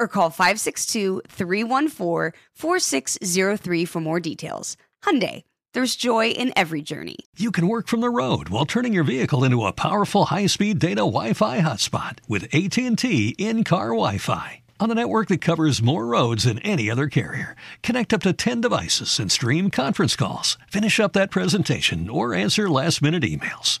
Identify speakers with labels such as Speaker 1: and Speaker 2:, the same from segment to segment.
Speaker 1: or call 562-314-4603 for more details. Hyundai, there's joy in every journey.
Speaker 2: You can work from the road while turning your vehicle into a powerful high-speed data Wi-Fi hotspot with AT&T in-car Wi-Fi. On a network that covers more roads than any other carrier, connect up to 10 devices and stream conference calls. Finish up that presentation or answer last-minute emails.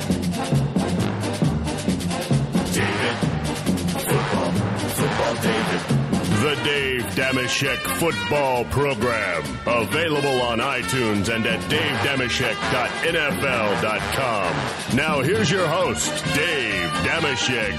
Speaker 3: Dameshek Football Program. Available on iTunes and at davedameshek.nfl.com. Now here's your host, Dave Dameshek.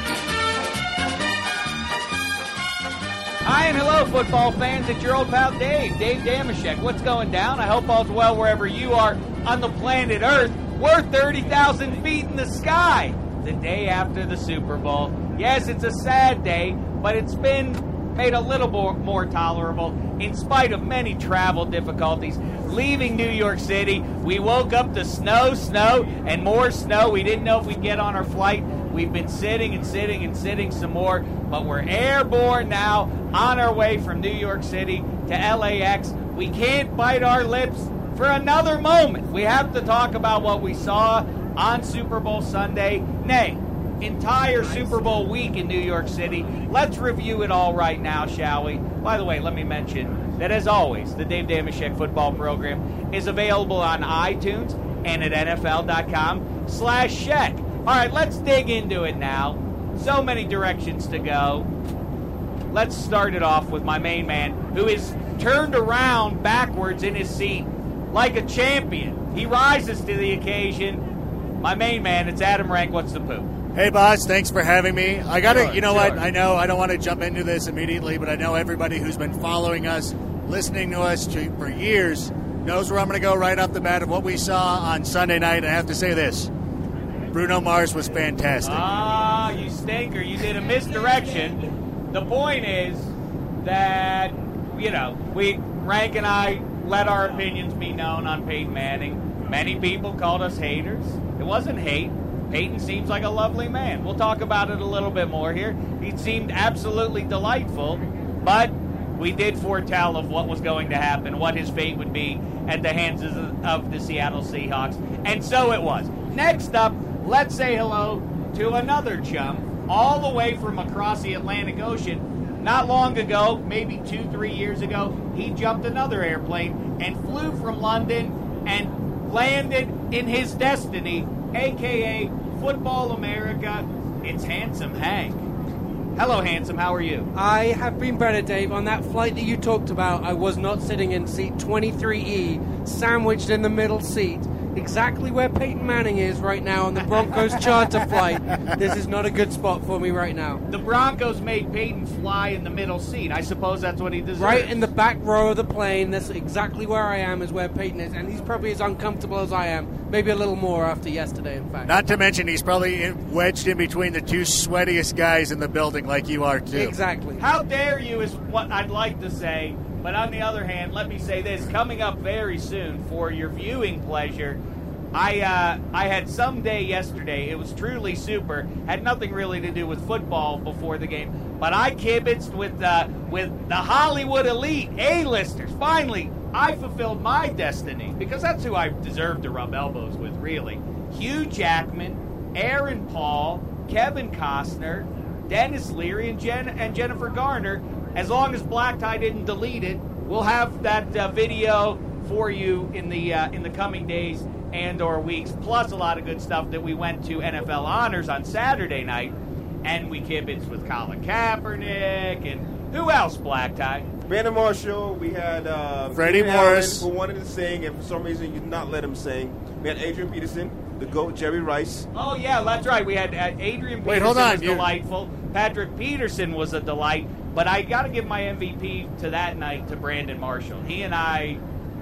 Speaker 4: Hi and hello, football fans. It's your old pal Dave, Dave Dameshek. What's going down? I hope all's well wherever you are on the planet Earth. We're 30,000 feet in the sky the day after the Super Bowl. Yes, it's a sad day, but it's been made a little more, more tolerable in spite of many travel difficulties. Leaving New York City, we woke up to snow, snow, and more snow. We didn't know if we'd get on our flight. We've been sitting and sitting and sitting some more, but we're airborne now on our way from New York City to LAX. We can't bite our lips for another moment. We have to talk about what we saw on Super Bowl Sunday. Nay, entire Super Bowl week in New York City. Let's review it all right now, shall we? By the way, let me mention that as always, the Dave Dameshek football program is available on iTunes and at NFL.com slash Sheck. All right, let's dig into it now. So many directions to go. Let's start it off with my main man, who is turned around backwards in his seat like a champion. He rises to the occasion. My main man, it's Adam Rank. What's the poop?
Speaker 5: Hey, boss, thanks for having me. I got to, you know what? I know I don't want to jump into this immediately, but I know everybody who's been following us, listening to us for years, knows where I'm going to go right off the bat of what we saw on Sunday night. I have to say this Bruno Mars was fantastic.
Speaker 4: Ah, you stinker. You did a misdirection. The point is that, you know, we, Rank and I, let our opinions be known on Peyton Manning. Many people called us haters. It wasn't hate. Peyton seems like a lovely man. We'll talk about it a little bit more here. He seemed absolutely delightful, but we did foretell of what was going to happen, what his fate would be at the hands of, the Seattle Seahawks, and so it was. Next up, let's say hello to another chum, all the way from across the Atlantic Ocean. Not long ago, maybe two, three years ago, he jumped another airplane and flew from London and landed in his destiny, aka Football America. It's Handsome Hank. Hello, Handsome. How are you?
Speaker 6: I have been better, Dave. On that flight that you talked about, I was not sitting in seat 23E, sandwiched in the middle seat, exactly where Peyton Manning is right now on the Broncos charter flight. This is not a good spot for me right now.
Speaker 4: The Broncos made Peyton fly in the middle seat. I suppose that's what he deserves.
Speaker 6: Right in the back row of the plane, that's exactly where I am, is where Peyton is, and he's probably as uncomfortable as I am. Maybe a little more after yesterday, in fact.
Speaker 5: Not to mention, he's probably in, wedged in between the two sweatiest guys in the building, like you are, too.
Speaker 6: Exactly.
Speaker 4: How dare you is what I'd like to say. But on the other hand, let me say this coming up very soon for your viewing pleasure I uh, I had some day yesterday. It was truly super. Had nothing really to do with football before the game, but I kibitzed with uh, with the Hollywood elite A-listers. Finally, I fulfilled my destiny because that's who I deserve to rub elbows with. Really, Hugh Jackman, Aaron Paul, Kevin Costner, Denis Leary, and Jen and Jennifer Garner. As long as Black Tie didn't delete it, we'll have that uh, video for you in the uh, in the coming days and or weeks, plus a lot of good stuff that we went to NFL Honors on Saturday night, and we kibitzed with Colin Kaepernick and who else, Black Tie?
Speaker 7: Brandon Marshall, we had uh,
Speaker 5: Freddie Morris.
Speaker 7: who wanted to sing, and for some reason you did not let him sing. We had Adrian Peterson, the GOAT, Jerry Rice.
Speaker 4: Oh yeah, that's right. We had uh, Adrian Peterson
Speaker 5: Wait, hold on,
Speaker 4: was
Speaker 5: you-
Speaker 4: delightful. Patrick Peterson was a delight, but I got to give my MVP to that night to Brandon Marshall. He and I,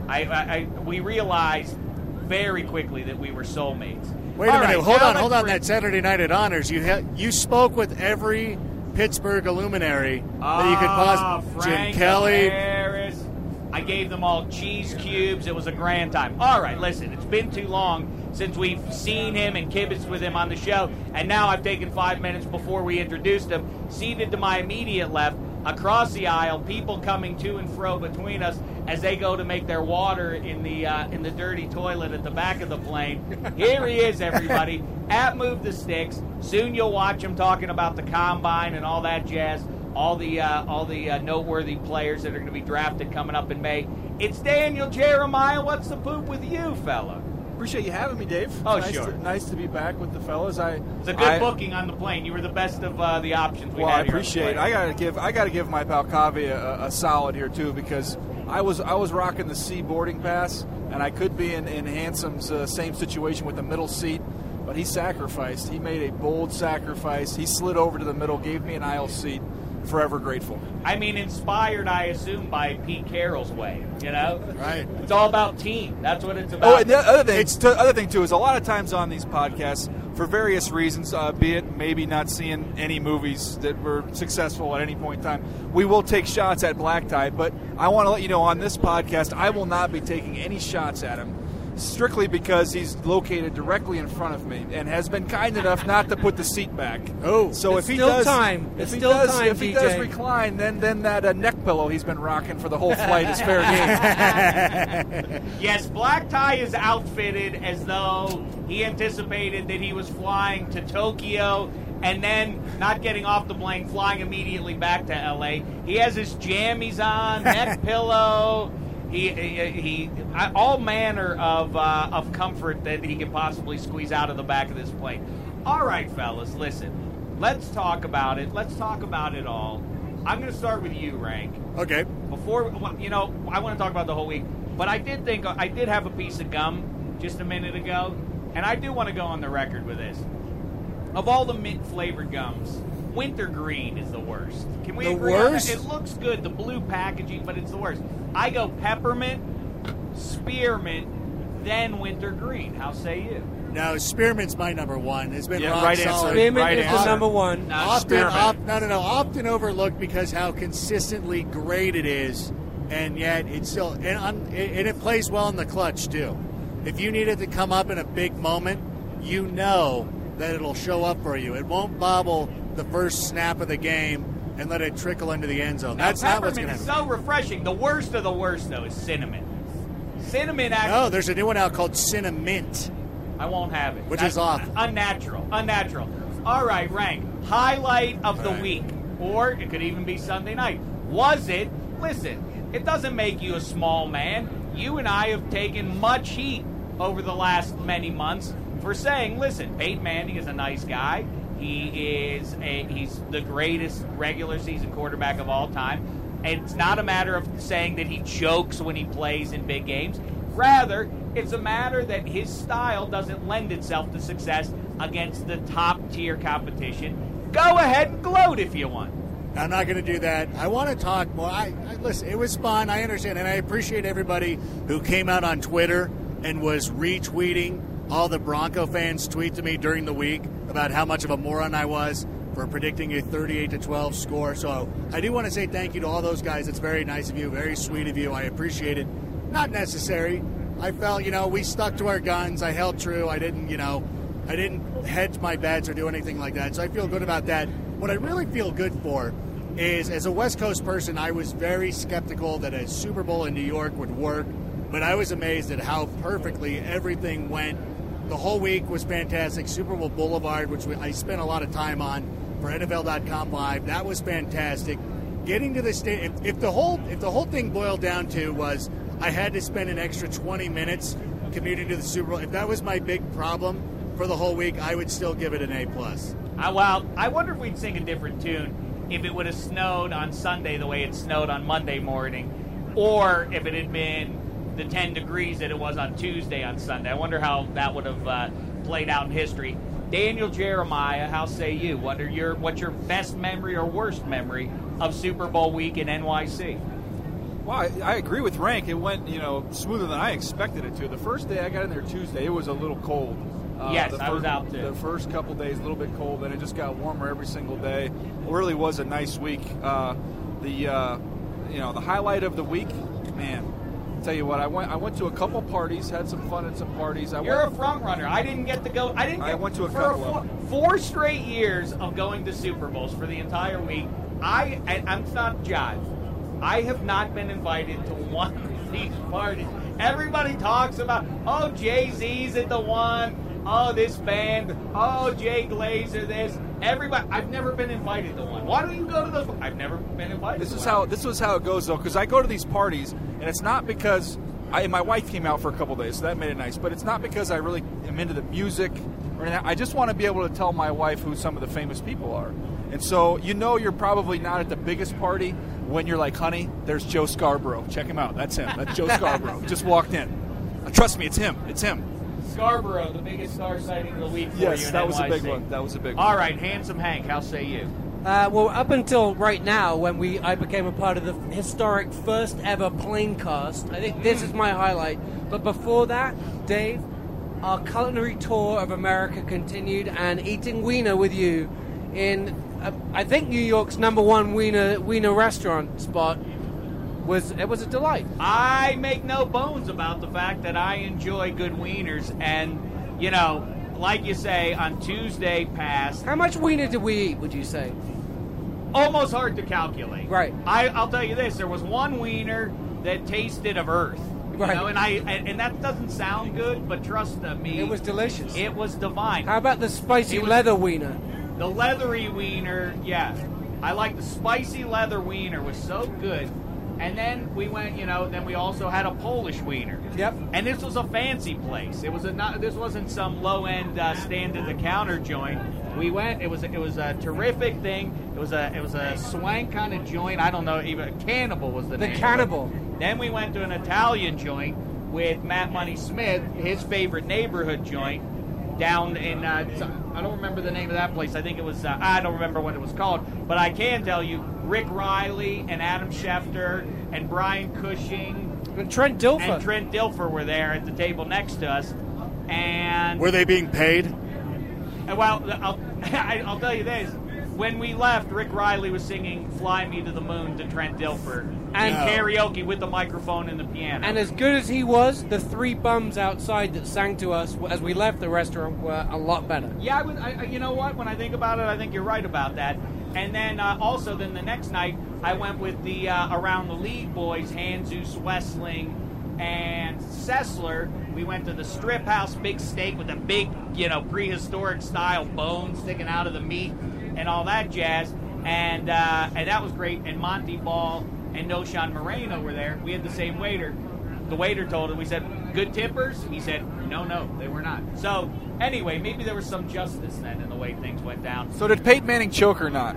Speaker 4: I, I, I we realized very quickly that we were soulmates.
Speaker 5: Wait a
Speaker 4: All
Speaker 5: minute.
Speaker 4: right,
Speaker 5: hold
Speaker 4: now
Speaker 5: on. Hold
Speaker 4: let's
Speaker 5: on.
Speaker 4: bring-
Speaker 5: That Saturday night at Honors, you ha- you spoke with every Pittsburgh luminary that you could
Speaker 4: Ah,
Speaker 5: possibly.
Speaker 4: Frank
Speaker 5: Jim Kelly.
Speaker 4: Harris. I gave them all cheese cubes. It was a grand time. All right, listen, it's been too long since we've seen him and kibitzed with him on the show, and now I've taken five minutes before we introduced him. Seated to my immediate left, across the aisle, people coming to and fro between us as they go to make their water in the uh, in the dirty toilet at the back of the plane. Here he is, everybody. At Move the Sticks. Soon you'll watch him talking about the combine and all that jazz all the uh, all the uh, noteworthy players that are going to be drafted coming up in May. It's Daniel Jeremiah. What's the poop with you, fella?
Speaker 8: Appreciate you having me, Dave.
Speaker 4: Oh,
Speaker 8: nice
Speaker 4: sure.
Speaker 8: To, nice to be back with the fellas. I
Speaker 4: It's a good
Speaker 8: I,
Speaker 4: booking on the plane. You were the best of uh, the options we
Speaker 8: Well,
Speaker 4: had.
Speaker 8: I
Speaker 4: here on the
Speaker 8: appreciate. it. I gotta give. I gotta give my pal Kavi a, a solid here too because I was I was rocking the C boarding pass and I could be in in Handsome's uh, same situation with the middle seat, but he sacrificed. He made a bold sacrifice. He slid over to the middle, gave me an aisle seat. Forever grateful.
Speaker 4: I mean, inspired, I assume, by Pete Carroll's way. You know,
Speaker 5: Right.
Speaker 4: It's all about team. That's what it's about.
Speaker 8: Oh, and the other thing,
Speaker 5: It's-
Speaker 8: t- other thing too is a lot of times on these podcasts, for various reasons, uh, be it maybe not seeing any movies that were successful at any point in time, we will take shots at Black Tie. But I want to let you know on this podcast, I will not be taking any shots at him. Strictly because he's located directly in front of me and has been kind enough not to put the seat back.
Speaker 5: Oh.
Speaker 8: so
Speaker 6: It's
Speaker 8: if he
Speaker 6: still
Speaker 8: does,
Speaker 6: time.
Speaker 8: if
Speaker 6: It's
Speaker 8: he
Speaker 6: still
Speaker 8: does,
Speaker 6: time,
Speaker 8: if he does
Speaker 6: DJ.
Speaker 8: recline, then then that uh, neck pillow he's been rocking for the whole flight is fair game.
Speaker 4: Yes, Black Tie is outfitted as though he anticipated that he was flying to Tokyo and then not getting off the plane, flying immediately back to LA. He has his jammies on, neck pillow. He, he, he all manner of uh, of comfort that he can possibly squeeze out of the back of this plane. All right, fellas, listen. Let's talk about it. Let's talk about it all. I'm going to start with you, Rank
Speaker 5: Okay.
Speaker 4: before well, you know i want to talk about the whole week but i did think i did have a piece of gum just a minute ago and i do want to go on the record with this of all the mint flavored gums wintergreen is the worst can we
Speaker 5: The
Speaker 4: agree on that?
Speaker 5: worst?
Speaker 4: it looks good the blue packaging but it's the worst i go peppermint spearmint then wintergreen how say you
Speaker 5: Now, Spearmint's my number one. It's been
Speaker 8: Yeah,
Speaker 5: rock
Speaker 8: right answer.
Speaker 5: solid.
Speaker 6: Spearmint
Speaker 8: Right
Speaker 6: is the number one.
Speaker 4: No,
Speaker 5: often, op- no, no, no, often overlooked because how consistently great it is, and yet it's still and, and it plays well in the clutch too. If you need it to come up in a big moment, you know that it'll show up for you. It won't bobble the first snap of the game and let it trickle into the end zone.
Speaker 4: Now,
Speaker 5: That's not what's going to happen.
Speaker 4: so refreshing the worst of the worst though is cinnamon cinnamon actually
Speaker 5: No, there's a new one out called Cinnamint.
Speaker 4: I won't have it.
Speaker 5: Which
Speaker 4: That's
Speaker 5: is off.
Speaker 4: Unnatural. Unnatural. All right, rank. Highlight of the
Speaker 5: right.
Speaker 4: week. Or it could even be Sunday night. Was it? Listen, it doesn't make you a small man. You and I have taken much heat over the last many months for saying, listen, Peyton Manning is a nice guy. He is a he's the greatest regular season quarterback of all time. And it's not a matter of saying that he chokes when he plays in big games. Rather, it's a matter that his style doesn't lend itself to success against the top tier competition. Go ahead and gloat if you want.
Speaker 5: I'm not going to do that. I want to talk more. I, I listen. It was fun. I understand, and I appreciate everybody who came out on Twitter and was retweeting all the Bronco fans' tweet to me during the week about how much of a moron I was for predicting a 38 to 12 score. So I do want to say thank you to all those guys. It's very nice of you, very sweet of you. I appreciate it. Not necessary. I felt, you know, we stuck to our guns. I held true. I didn't, you know, I didn't hedge my bets or do anything like that. So I feel good about that. What I really feel good for is, as a West Coast person, I was very skeptical that a Super Bowl in New York would work, but I was amazed at how perfectly everything went. The whole week was fantastic. Super Bowl Boulevard, which we, I spent a lot of time on for NFL.com Live, that was fantastic. Getting to the state, if, if the whole if the whole thing boiled down to was I had to spend an extra 20 minutes commuting to the Super Bowl, if that was my big problem for the whole week, I would still give it an A plus.
Speaker 4: Uh, well, I wonder if we'd sing a different tune if it would have snowed on Sunday the way it snowed on Monday morning, or if it had been the 10 degrees that it was on Tuesday on Sunday. I wonder how that would have uh, played out in history. Daniel Jeremiah, how say you? What are your what's your best memory or worst memory of Super Bowl week in NYC?
Speaker 8: Well, I, I agree with Rank. It went, you know, smoother than I expected it to. The first day I got in there Tuesday, it was a little cold. Uh,
Speaker 4: Yes,
Speaker 8: the
Speaker 4: I was out too.
Speaker 8: The first couple days, a little bit cold, then it just got warmer every single day. It really was a nice week. Uh, the, uh, you know, the highlight of the week, man. Tell you what, I went. I went to a couple parties, had some fun at some parties. I
Speaker 4: You're a
Speaker 8: went,
Speaker 4: front runner. I didn't get to go. I didn't. Get,
Speaker 8: I went to a couple
Speaker 4: four, four straight years of going to Super Bowls for the entire week. I I'm not jive. I have not been invited to one of these parties. Everybody talks about, oh, Jay Z's at the one. Oh, this band. Oh, Jay Glazer. This. Everybody. I've never been invited to one. Why don't you go to those? I've never been invited.
Speaker 8: This
Speaker 4: to
Speaker 8: is
Speaker 4: one.
Speaker 8: how this was how it goes though, because I go to these parties, and it's not because I, my wife came out for a couple days, so that made it nice. But it's not because I really am into the music or anything. I just want to be able to tell my wife who some of the famous people are. And so you know you're probably not at the biggest party when you're like, honey, there's Joe Scarborough. Check him out. That's him. That's Joe Scarborough. Just walked in. Trust me, it's him. It's him.
Speaker 4: Scarborough, the biggest star sighting of the week for
Speaker 8: Yes,
Speaker 4: you in
Speaker 8: that was a big one. That was a big one.
Speaker 4: All right, handsome Hank. How say you?
Speaker 6: Uh, well, up until right now, when we I became a part of the historic first ever plane cast, I think this is my highlight. But before that, Dave, our culinary tour of America continued, and eating wiener with you in, uh, I think New York's number one wiener wiener restaurant spot was it was a delight.
Speaker 4: I make no bones about the fact that I enjoy good wieners, and you know, like you say, on Tuesday past,
Speaker 6: How much wiener did we eat? Would you say?
Speaker 4: almost hard to calculate.
Speaker 6: Right.
Speaker 4: I, I'll tell you this: there was one wiener that tasted of earth. You
Speaker 6: Right.
Speaker 4: know, and I and, and that doesn't sound good, but trust me,
Speaker 6: It was delicious.
Speaker 4: It was divine.
Speaker 6: How about the spicy
Speaker 4: was-
Speaker 6: leather wiener?
Speaker 4: The leathery wiener, yeah. I like the spicy leather wiener was so good. And then we went, you know, then we also had a Polish wiener.
Speaker 6: Yep.
Speaker 4: And this was a fancy place. It was a not this wasn't some low end uh, stand at the counter joint. We went. It was it was a terrific thing. It was a it was a swank kind of joint. I don't know even Cannibal was the,
Speaker 6: The
Speaker 4: name. it.
Speaker 6: Cannibal.
Speaker 4: Then we went to an Italian joint with Matt Money Smith, his favorite neighborhood joint down in uh, I don't remember the name of that place. I think it was uh, I don't remember what it was called, but I can tell you Rick Reilly and Adam Schefter and Brian Cushing
Speaker 6: And Trent Dilfer.
Speaker 4: and Trent Dilfer were there at the table next to us, and
Speaker 5: Were they being paid?
Speaker 4: uh, Well, I'll, I'll tell you this. When we left, Rick Reilly was singing "Fly Me to the Moon" to Trent Dilfer and
Speaker 5: No.
Speaker 4: karaoke with the microphone and the piano.
Speaker 6: And as good as he was, the three bums outside that sang to us as we left the restaurant were a lot better.
Speaker 4: Yeah, I. I, I- you know what? When I think about it, I think you're right about that. And then uh, also, then the next night, I went with the uh, around the league boys, Hanzus, Wesseling, and Sessler. We went to the Strip House, big steak with a big, you know, prehistoric style bone sticking out of the meat, and all that jazz. And uh, and that was great. And Montee Ball and Knowshon Moreno were there. We had the same waiter. The waiter told him, we said, good tippers? He said, no, no, they were not. So, anyway, maybe there was some justice then in the way things went down.
Speaker 8: So did Peyton Manning choke or not?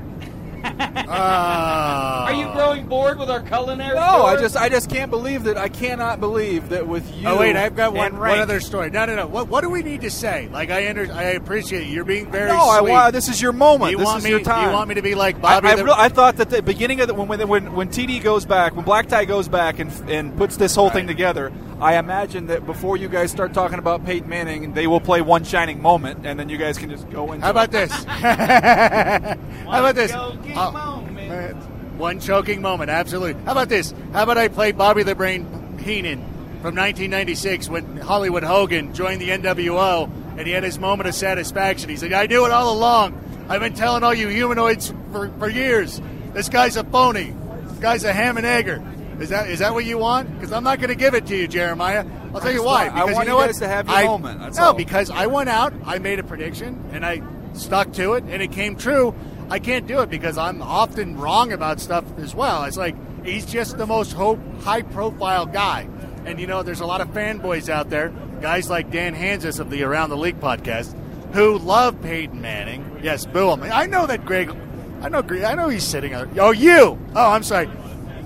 Speaker 5: Ah.
Speaker 4: Are you growing bored with our culinary?
Speaker 8: No, I just I just can't believe that. I cannot believe that with you.
Speaker 5: Oh wait, I've got one, one other story. No, no, no. What, what do we need to say? Like I under, I appreciate you. You're being very
Speaker 8: No, I
Speaker 5: sweet.
Speaker 8: wow, this is your moment.
Speaker 5: You
Speaker 8: this
Speaker 5: want
Speaker 8: is
Speaker 5: me?
Speaker 8: your time.
Speaker 5: You want me to be like
Speaker 8: I,
Speaker 5: Bobby?
Speaker 8: I,
Speaker 5: the,
Speaker 8: real- I thought that the beginning of the, when when when when TD goes back, when Black Tie goes back and and puts this whole thing together, I imagine that before you guys start talking about Peyton Manning, they will play one shining moment, and then you guys can just go into.
Speaker 5: how about
Speaker 8: it.
Speaker 5: this? how about this?
Speaker 4: Choking
Speaker 5: Oh,
Speaker 4: moment.
Speaker 5: one choking moment, absolutely. How about this? How about I play Bobby the Brain Heenan from 1996 when Hollywood Hogan joined the NWO and he had his moment of satisfaction. He's like, I knew it all along. I've been telling all you humanoids for, for years. This guy's a phony. This guy's a ham and egger. Is that is that what you want? Because I'm not going to give it to you, Jeremiah. I'll tell you why.
Speaker 8: want- I
Speaker 5: Because
Speaker 8: want
Speaker 5: you know
Speaker 8: you
Speaker 5: what?
Speaker 8: guys to have your
Speaker 5: I-
Speaker 8: moment, that's
Speaker 5: no,
Speaker 8: all.
Speaker 5: because I went out, I made a prediction, and I stuck to it, and it came true. I can't do it because I'm often wrong about stuff as well. It's like he's just the most high-profile guy, and you know, there's a lot of fanboys out there, guys like Dan Hanzus of the Around the League podcast, who love Peyton Manning. Yes, boo him. I know that Greg. I know. Greg- I know he's sitting. on Oh, you. Oh, I'm sorry.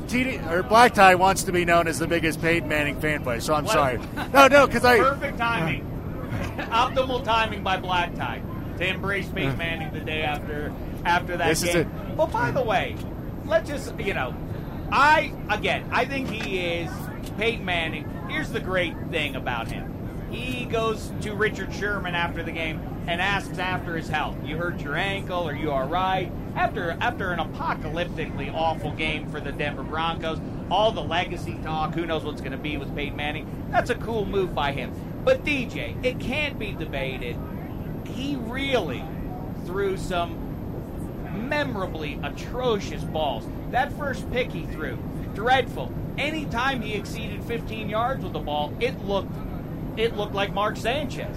Speaker 5: TD or Black Tie wants to be known as the biggest Peyton Manning fanboy, so I'm
Speaker 4: What?
Speaker 5: sorry. No, no, because I
Speaker 4: Perfect timing. Optimal timing by Black Tie to embrace Peyton Manning the day after after that
Speaker 5: This is
Speaker 4: game.
Speaker 5: it.
Speaker 4: Well, by the way, let's just you know, I again, I think he is Peyton Manning. Here's the great thing about him. He goes to Richard Sherman after the game and asks after his health. You hurt your ankle? Are you all right? After after an apocalyptically awful game for the Denver Broncos, all the legacy talk. Who knows what's going to be with Peyton Manning? That's a cool move by him. But DJ, it can't be debated. He really threw some memorably atrocious balls. That first pick he threw, dreadful. Anytime he exceeded 15 yards with the ball, it looked it looked like Mark Sanchez.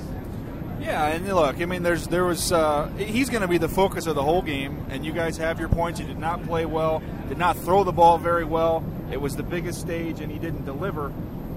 Speaker 8: Yeah, and look, I mean, there's there was uh, he's going to be the focus of the whole game, and you guys have your points. He did not play well, did not throw the ball very well. It was the biggest stage, and he didn't deliver.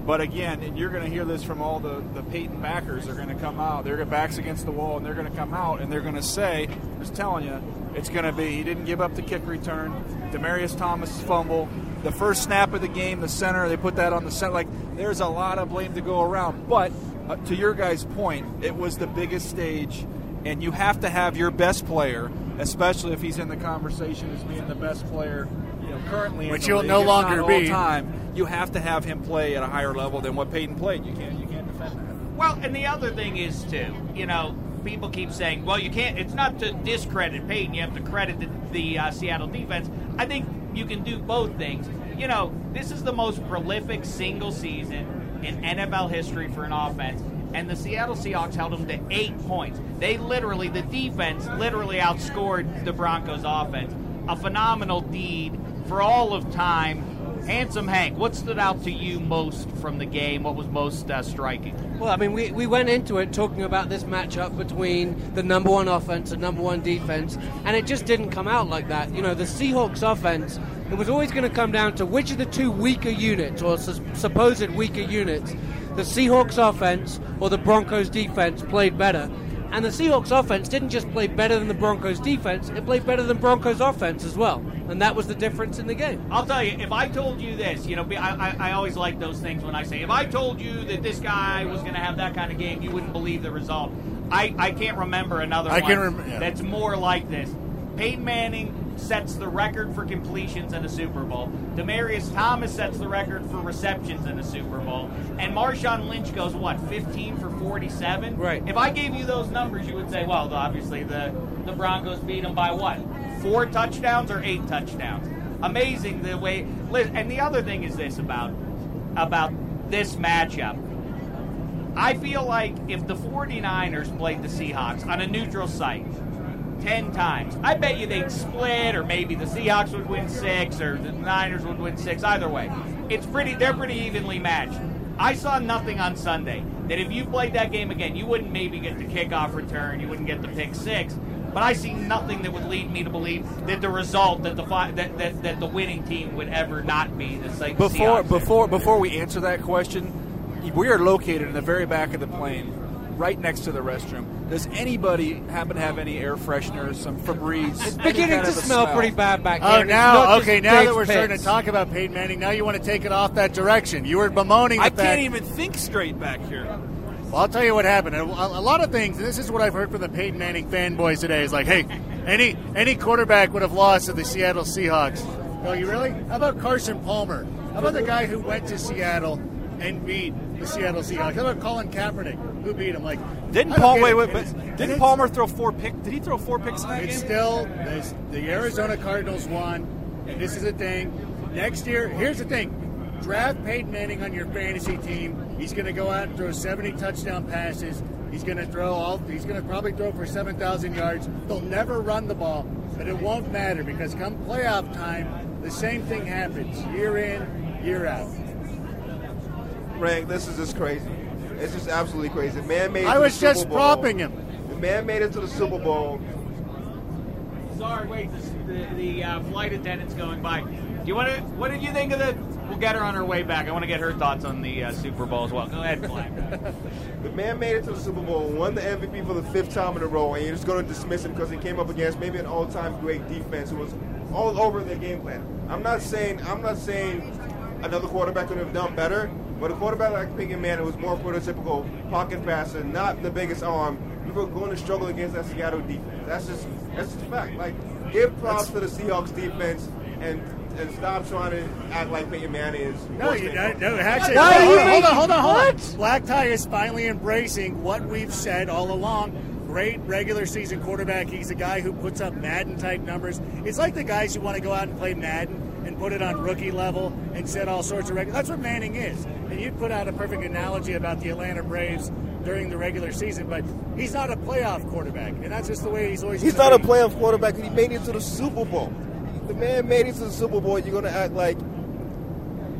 Speaker 8: But again, and you're going to hear this from all the the Peyton backers. They're going to come out. Their backs against the wall, and they're going to come out, and they're going to say, "I'm just telling you, it's going to be." He didn't give up the kick return. Demaryius Thomas fumble. The first snap of the game, the center, they put that on the center. Like, there's a lot of blame to go around. But uh, to your guys' point, it was the biggest stage, and you have to have your best player, especially if he's in the conversation as being the best player, you know, currently.
Speaker 5: Which
Speaker 8: the
Speaker 5: he'll
Speaker 8: league,
Speaker 5: no
Speaker 8: if not
Speaker 5: longer
Speaker 8: all
Speaker 5: be.
Speaker 8: Time, you have to have him play at a higher level than what Peyton played. You can't, you can't defend that.
Speaker 4: Well, and the other thing is too, you know, people keep saying, well, you can't. It's not to discredit Peyton. You have to credit the, the uh, Seattle defense. I think you can do both things. You know, this is the most prolific single season in NFL history for an offense. And the Seattle Seahawks held them to eight points. They literally, the defense literally outscored the Broncos offense. A phenomenal deed for all of time. Handsome Hank, what stood out to you most from the game? What was most uh, striking?
Speaker 6: Well, I mean, we, we went into it talking about this matchup between the number one offense and number one defense, and it just didn't come out like that. You know, the Seahawks offense, it was always going to come down to which of the two weaker units, or sus- supposed weaker units, the Seahawks offense or the Broncos defense played better. And the Seahawks offense didn't just play better than the Broncos defense, it played better than Broncos offense as well. And that was the difference in the game.
Speaker 4: I'll tell you, if I told you this, you know, I, I, I always like those things when I say, if I told you that this guy was going to have that kind of game, you wouldn't believe the result. I, I can't remember another
Speaker 5: I
Speaker 4: one
Speaker 5: can rem- yeah.
Speaker 4: that's more like this. Peyton Manning sets the record for completions in a Super Bowl. Demaryius Thomas sets the record for receptions in a Super Bowl. And Marshawn Lynch goes, what, 15 for 47?
Speaker 6: Right.
Speaker 4: If I gave you those numbers, you would say, well, obviously the, the Broncos beat them by what? Four touchdowns or eight touchdowns? Amazing the way. And the other thing is this about about this matchup. I feel like if the 49ers played the Seahawks on a neutral site 10 times, I bet you they'd split, or maybe the Seahawks would win six, or the Niners would win six. Either way, it's pretty. They're pretty evenly matched. I saw nothing on Sunday that if you played that game again, you wouldn't maybe get the kickoff return, you wouldn't get the pick six. But I see nothing that would lead me to believe that the result that the fi- that, that, that the winning team would ever not be the same.
Speaker 8: Before before before we answer that question, we are located in the very back of the plane, right next to the restroom. Does anybody happen to have any air fresheners, some Febreze?
Speaker 6: It's beginning to
Speaker 8: of a
Speaker 6: smell pretty bad back
Speaker 5: Oh,
Speaker 6: here. and it's
Speaker 5: now, okay, now that we're starting to talk about Peyton Manning, now you want to take it off that direction. You were bemoaning the
Speaker 8: I
Speaker 5: fact.
Speaker 8: can't even think straight back here.
Speaker 5: Well, I'll tell you what happened. A, a lot of things. and This is what I've heard from the Peyton Manning fanboys today. Is like, hey, any any quarterback would have lost to the Seattle Seahawks. Oh, you really? How about Carson Palmer? How about the guy who went to Seattle and beat the Seattle Seahawks? How about Colin Kaepernick, who beat him? Like,
Speaker 8: Didn't Paul wait, wait, but didn't Palmer throw four picks? Did he throw four picks in that
Speaker 5: It's
Speaker 8: game?
Speaker 5: still there's- the Arizona Cardinals won, and this is a thing. Next year, here's the thing: draft Peyton Manning on your fantasy team. He's going to go out and throw 70 touchdown passes. He's going to throw all. He's going to probably throw for 7,000 yards. He'll never run the ball, but it won't matter because come playoff time, the same thing happens year in, year out.
Speaker 7: Rank, this is just crazy. It's just absolutely crazy. Man made.
Speaker 5: I was just
Speaker 7: Super Bowl.
Speaker 5: propping him.
Speaker 7: The man made it to the Super Bowl.
Speaker 4: Sorry, wait. The, the, the uh, flight attendant's going by. Do you want to? What did you think of the? We'll get her on her way back. I want to get her thoughts on the uh, Super Bowl as well. Go ahead, Black.
Speaker 7: The man made it to the Super Bowl, won the MVP for the fifth time in a row, and you're just going to dismiss him because he came up against maybe an all-time great defense who was all over their game plan. I'm not saying I'm not saying another quarterback could have done better, but a quarterback like Peyton Manning was more prototypical pocket passer, not the biggest arm. We were going to struggle against that Seattle defense. That's just that's just a fact. Like give props to the Seahawks defense and and stop trying to act like Peyton Manning is.
Speaker 5: No, you
Speaker 7: than
Speaker 5: don't. No, actually,
Speaker 6: Why
Speaker 5: hold, on, hold on, hold on, hold on.
Speaker 6: what?
Speaker 5: Black Tie is finally embracing what we've said all along. Great regular season quarterback. He's a guy who puts up Madden type numbers. It's like the guys who want to go out and play Madden and put it on rookie level and set all sorts of records. That's what Manning is. And you put out a perfect analogy about the Atlanta Braves during the regular season, but he's not a playoff quarterback, and that's just the way he's always.
Speaker 7: He's
Speaker 5: gonna
Speaker 7: not a playoff quarterback. and He made it to the Super Bowl. The man made it to the Super Bowl. You're gonna act like,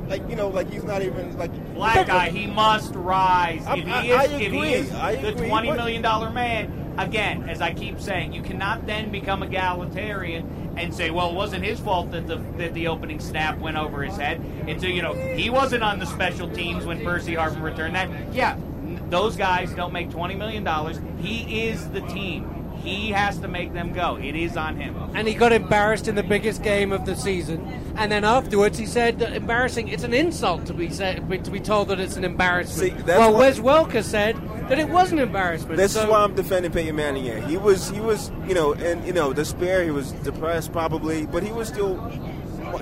Speaker 7: like you know, like he's not even like
Speaker 4: Black guy, he must rise.
Speaker 7: I'm-
Speaker 4: If he
Speaker 7: I-
Speaker 4: is,
Speaker 7: I
Speaker 4: if he
Speaker 7: agree.
Speaker 4: is
Speaker 7: I
Speaker 4: the
Speaker 7: agree,
Speaker 4: twenty
Speaker 7: but-
Speaker 4: million dollar man, again, as I keep saying, you cannot then become egalitarian and say, well, it wasn't his fault that the that the opening snap went over his head. And so, you know he wasn't on the special teams when Percy Harvin returned that. Yeah, those guys don't make twenty million dollars. He is the team. He has to make them go. It is on him.
Speaker 6: and he got embarrassed in the biggest game of the season. And then afterwards, he said that embarrassing. It's an insult to be said to be told that it's an embarrassment.
Speaker 7: See,
Speaker 6: well, Wes Welker said that it was an embarrassment.
Speaker 7: This
Speaker 6: so,
Speaker 7: is why I'm defending Peyton Manning. He was, he was, you know, and you know, despair. He was depressed probably, but he was still,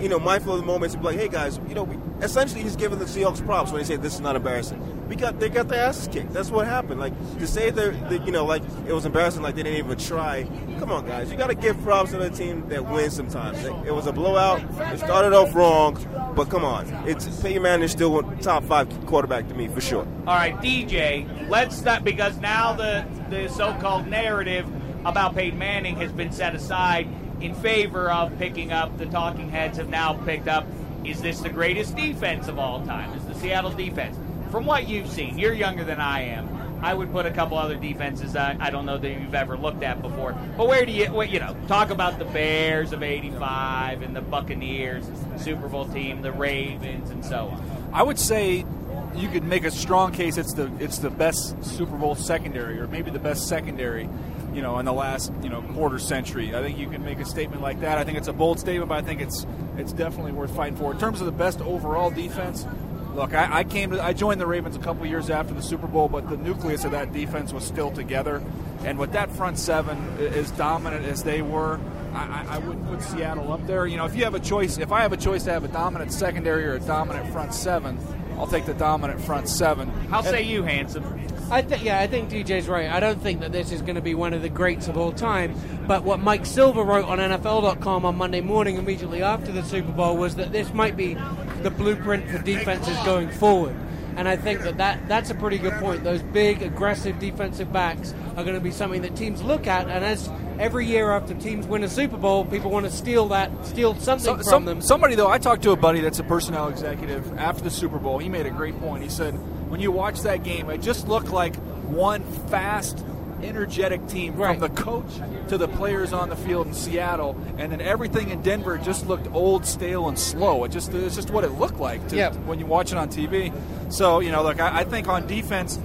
Speaker 7: you know, mindful of the moments. Like, hey guys, you know, we, essentially he's giving the Seahawks props when he said this is not embarrassing. We got, they got their asses kicked. That's what happened. Like to say they're, that, you know, like it was embarrassing, like they didn't even try. Come on, guys, you got to give props to the team that wins sometimes. It, it was a blowout. It started off wrong, but come on, it's Peyton Manning is still top five quarterback to me for sure.
Speaker 4: All right, DJ, let's start because now the the so-called narrative about Peyton Manning has been set aside in favor of picking up. The talking heads have now picked up. Is this the greatest defense of all time? Is the Seattle defense? From what you've seen, you're younger than I am. I would put a couple other defenses I, I don't know that you've ever looked at before. But where do you, you know, talk about the Bears of '85 and the Buccaneers, Super Bowl team, the Ravens, and so on.
Speaker 8: I would say you could make a strong case it's the it's the best Super Bowl secondary, or maybe the best secondary, you know, in the last you know quarter century. I think you can make a statement like that. I think it's a bold statement, but I think it's it's definitely worth fighting for. In terms of the best overall defense, look, I, I came to I joined the Ravens a couple years after the Super Bowl, but the nucleus of that defense was still together, and with that front seven as dominant as they were. I, I I wouldn't put Seattle up there. You know, if you have a choice, if I have a choice to have a dominant secondary or a dominant front seven, I'll take the dominant front seven.
Speaker 4: How
Speaker 8: And-
Speaker 4: say you, handsome?
Speaker 6: I think, yeah, I think DJ's right. I don't think that this is going to be one of the greats of all time. But what Mike Silver wrote on NFL.com on Monday morning, immediately after the Super Bowl, was that this might be the blueprint for defenses going forward. And I think that, that that's a pretty good point. Those big, aggressive defensive backs are going to be something that teams look at. And as every year after teams win a Super Bowl, people want to steal that, steal something
Speaker 8: So-
Speaker 6: from
Speaker 8: some-
Speaker 6: them.
Speaker 8: Somebody though, I talked to a buddy that's a personnel executive after the Super Bowl. He made a great point. He said, when you watch that game, it just looked like one fast, energetic team
Speaker 6: Right.
Speaker 8: from the coach to the players on the field in Seattle, and then everything in Denver just looked old, stale, and slow. It just it's just what it looked like to,
Speaker 6: Yep.
Speaker 8: when you watch it on TV. So you know, look, I, I think on defense.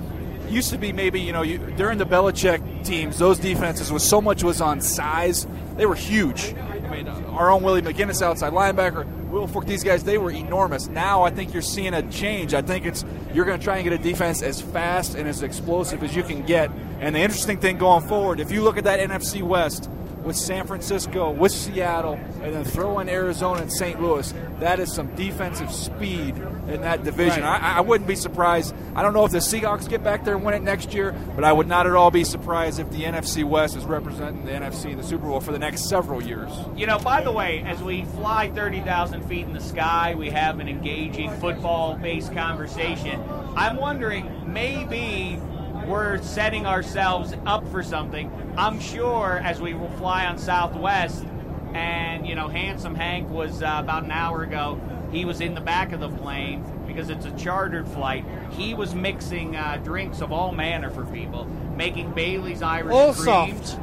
Speaker 8: Used to be maybe you know you, during the Belichick teams, those defenses was so much was on size. They were huge. I mean, uh, our own Willie McGinest outside linebacker, Will Fork, these guys, they were enormous. Now I think you're seeing a change. I think it's you're going to try and get a defense as fast and as explosive as you can get. And the interesting thing going forward, if you look at that NFC West, with San Francisco, with Seattle, and then throw in Arizona and St. Louis. That is some defensive speed in that division.
Speaker 6: Right.
Speaker 8: I, I wouldn't be surprised. I don't know if the Seahawks get back there and win it next year, but I would not at all be surprised if the NFC West is representing the NFC in the Super Bowl for the next several years.
Speaker 4: You know, by the way, as we fly 30,000 feet in the sky, we have an engaging football based conversation. I'm wondering maybe we're setting ourselves up for something. I'm sure as we will fly on Southwest, and, you know, Handsome Hank was uh, about an hour ago, he was in the back of the plane because it's a chartered flight. He was mixing uh, drinks of all manner for people, making Bailey's Irish
Speaker 6: All
Speaker 4: cream.
Speaker 6: soft.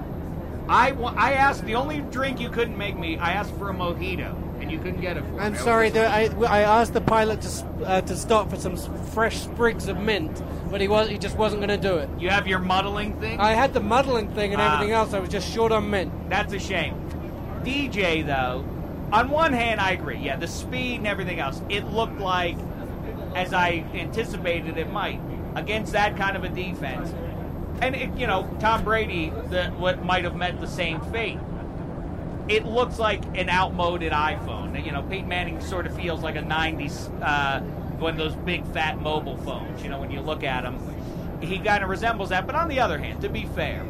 Speaker 4: I, I asked the only drink you couldn't make me. I asked for a mojito, and you couldn't get it. For
Speaker 6: I'm
Speaker 4: me.
Speaker 6: sorry, I, I asked the pilot to uh, to stop for some fresh sprigs of mint, but he was he just wasn't going to do it.
Speaker 4: You have your muddling thing.
Speaker 6: I had the muddling thing and
Speaker 4: Ah.
Speaker 6: everything else. I was just short on mint.
Speaker 4: That's a shame. DJ though, on one hand, I agree. Yeah, the speed and everything else. It looked like, as I anticipated it might, against that kind of a defense. And it, you know, Tom Brady, the, what might have met the same fate. It looks like an outmoded iPhone. You know, Peyton Manning sort of feels like a '90s uh, one of those big fat mobile phones. You know, when you look at him, he kind of resembles that. But on the other hand, to be fair,